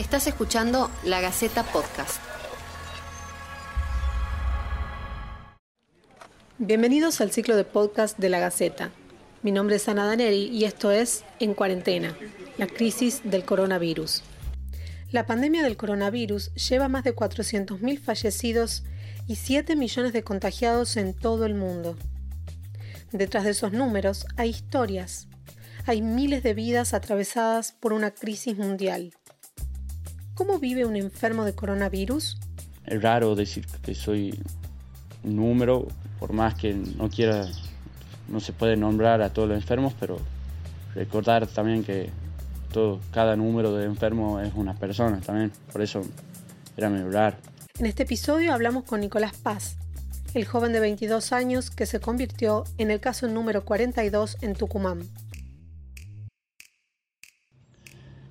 Estás escuchando La Gaceta Podcast. Bienvenidos al ciclo de podcast de La Gaceta. Mi nombre es Ana Daneri y esto es En Cuarentena, la crisis del coronavirus. La pandemia del coronavirus lleva más de 400.000 fallecidos y 7 millones de contagiados en todo el mundo. Detrás de esos números hay historias. Hay miles de vidas atravesadas por una crisis mundial. ¿Cómo vive un enfermo de coronavirus? Es raro decir que soy un número, por más que no quiera, no se puede nombrar a todos los enfermos, pero recordar también que todo, cada número de enfermo es una persona también, por eso era medio raro. En este episodio hablamos con Nicolás Paz, el joven de 22 años que se convirtió en el caso número 42 en Tucumán.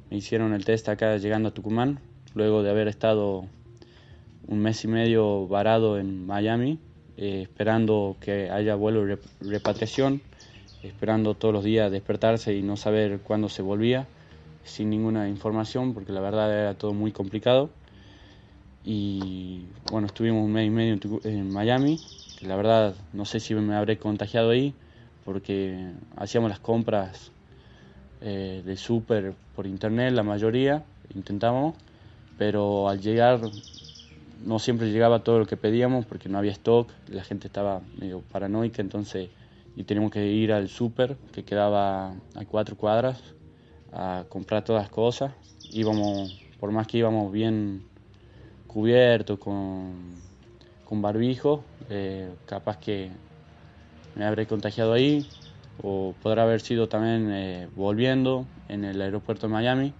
Me hicieron el test acá llegando a Tucumán, luego de haber estado un mes y medio varado en Miami, eh, esperando que haya vuelo de repatriación, esperando todos los días despertarse y no saber cuándo se volvía, sin ninguna información, porque la verdad era todo muy complicado. Y bueno, estuvimos un mes y medio en, Miami, la verdad no sé si me habré contagiado ahí, porque hacíamos las compras eh, de súper por internet, la mayoría, intentamos, pero al llegar no siempre llegaba todo lo que pedíamos porque no había stock, la gente estaba medio paranoica, entonces y teníamos que ir al súper que quedaba a cuatro cuadras a comprar todas las cosas. Íbamos, por más que íbamos bien cubiertos con, con barbijo, eh, capaz que me habré contagiado ahí, o podrá haber sido también eh, volviendo en el aeropuerto de Miami.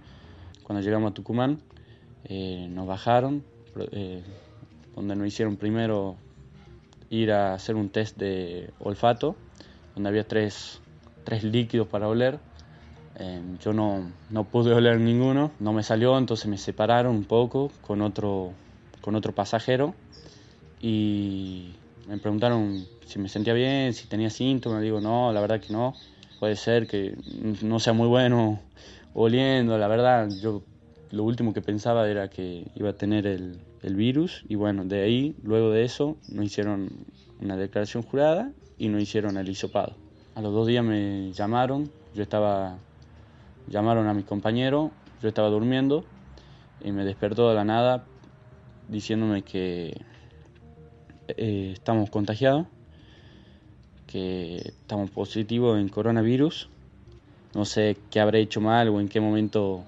Cuando llegamos a Tucumán, eh, nos bajaron, eh, donde nos hicieron primero ir a hacer un test de olfato, donde había tres, tres líquidos para oler. yo no, no, pude oler ninguno, no me salió, entonces me separaron un poco con otro, con otro pasajero y me preguntaron si me sentía bien, si tenía síntomas, digo, no, la verdad que no. Puede ser que no sea muy bueno oliendo, la verdad, yo lo último que pensaba era que iba a tener el, el virus y bueno, de ahí, luego de eso, nos hicieron una declaración jurada y nos hicieron el hisopado. A los dos días me llamaron, yo estaba, llamaron a mi compañero, yo estaba durmiendo y me despertó de la nada diciéndome que eh, estamos contagiados que estamos positivos en coronavirus. No sé qué habré hecho mal o en qué momento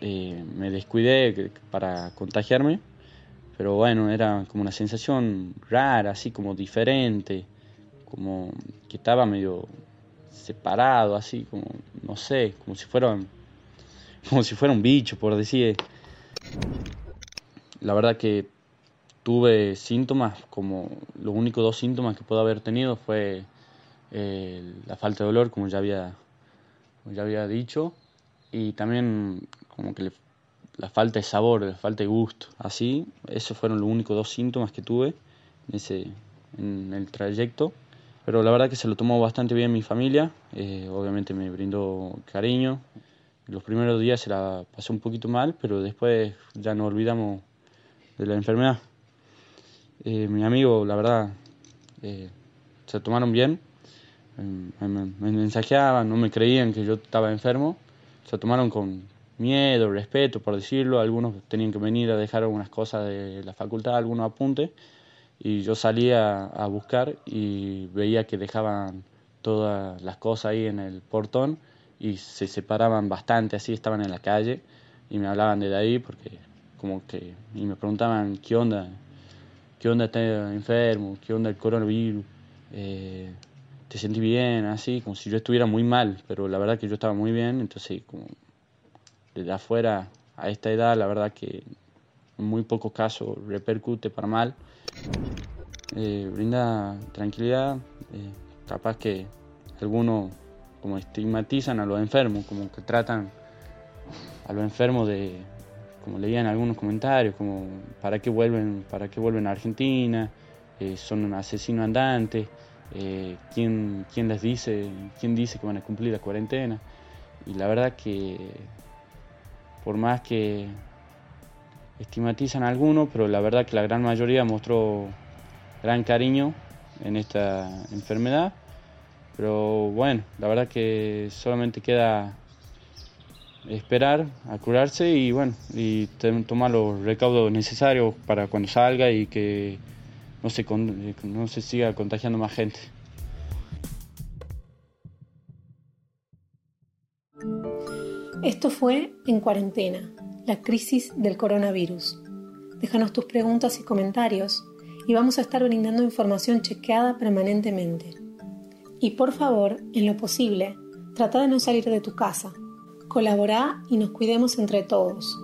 eh, me descuidé para contagiarme. Pero bueno, era como una sensación rara, así como diferente, como que estaba medio separado, así como, no sé, como si fuera, como si fuera un bicho, por decir. La verdad que tuve síntomas, como los únicos dos síntomas que puedo haber tenido fue eh, la falta de dolor, como ya había, ya había dicho, y también como que la falta de sabor, la falta de gusto. Así, esos fueron los únicos dos síntomas que tuve en, ese, en el trayecto. Pero la verdad que se lo tomó bastante bien mi familia, eh, obviamente me brindó cariño. Los primeros días se la pasó un poquito mal, pero después ya nos olvidamos de la enfermedad. Eh, mi amigo, la verdad, eh, se tomaron bien. Me, me, mensajeaban, no me creían que yo estaba enfermo. Se tomaron con miedo, respeto, por decirlo. Algunos tenían que venir a dejar algunas cosas de la facultad, algunos apuntes. Y yo salía a buscar y veía que dejaban todas las cosas ahí en el portón y se separaban bastante, así estaban en la calle y me hablaban de ahí porque como que y me preguntaban qué onda ¿qué onda estás enfermo? ¿Qué onda el coronavirus? Eh, ¿Te sentí bien? Así, como si yo estuviera muy mal, pero la verdad que yo estaba muy bien, entonces como desde afuera a esta edad, la verdad que en muy pocos casos repercute para mal. Eh, brinda tranquilidad, eh, capaz que algunos como estigmatizan a los enfermos, como que tratan a los enfermos de, como leían algunos comentarios, como ¿para qué vuelven, para qué vuelven a Argentina? Eh, son un asesino andante, eh, ¿quién, ¿quién, les dice, quién dice que van a cumplir la cuarentena? Y la verdad que por más que estigmatizan a algunos, pero la verdad que la gran mayoría mostró gran cariño en esta enfermedad. Pero bueno, la verdad que solamente queda esperar a curarse y bueno, y tomar los recaudos necesarios para cuando salga y que no se, no se siga contagiando más gente. Esto fue En Cuarentena, la crisis del coronavirus. Déjanos tus preguntas y comentarios y vamos a estar brindando información chequeada permanentemente. Y por favor, en lo posible, trata de no salir de tu casa. Colaborá y nos cuidemos entre todos.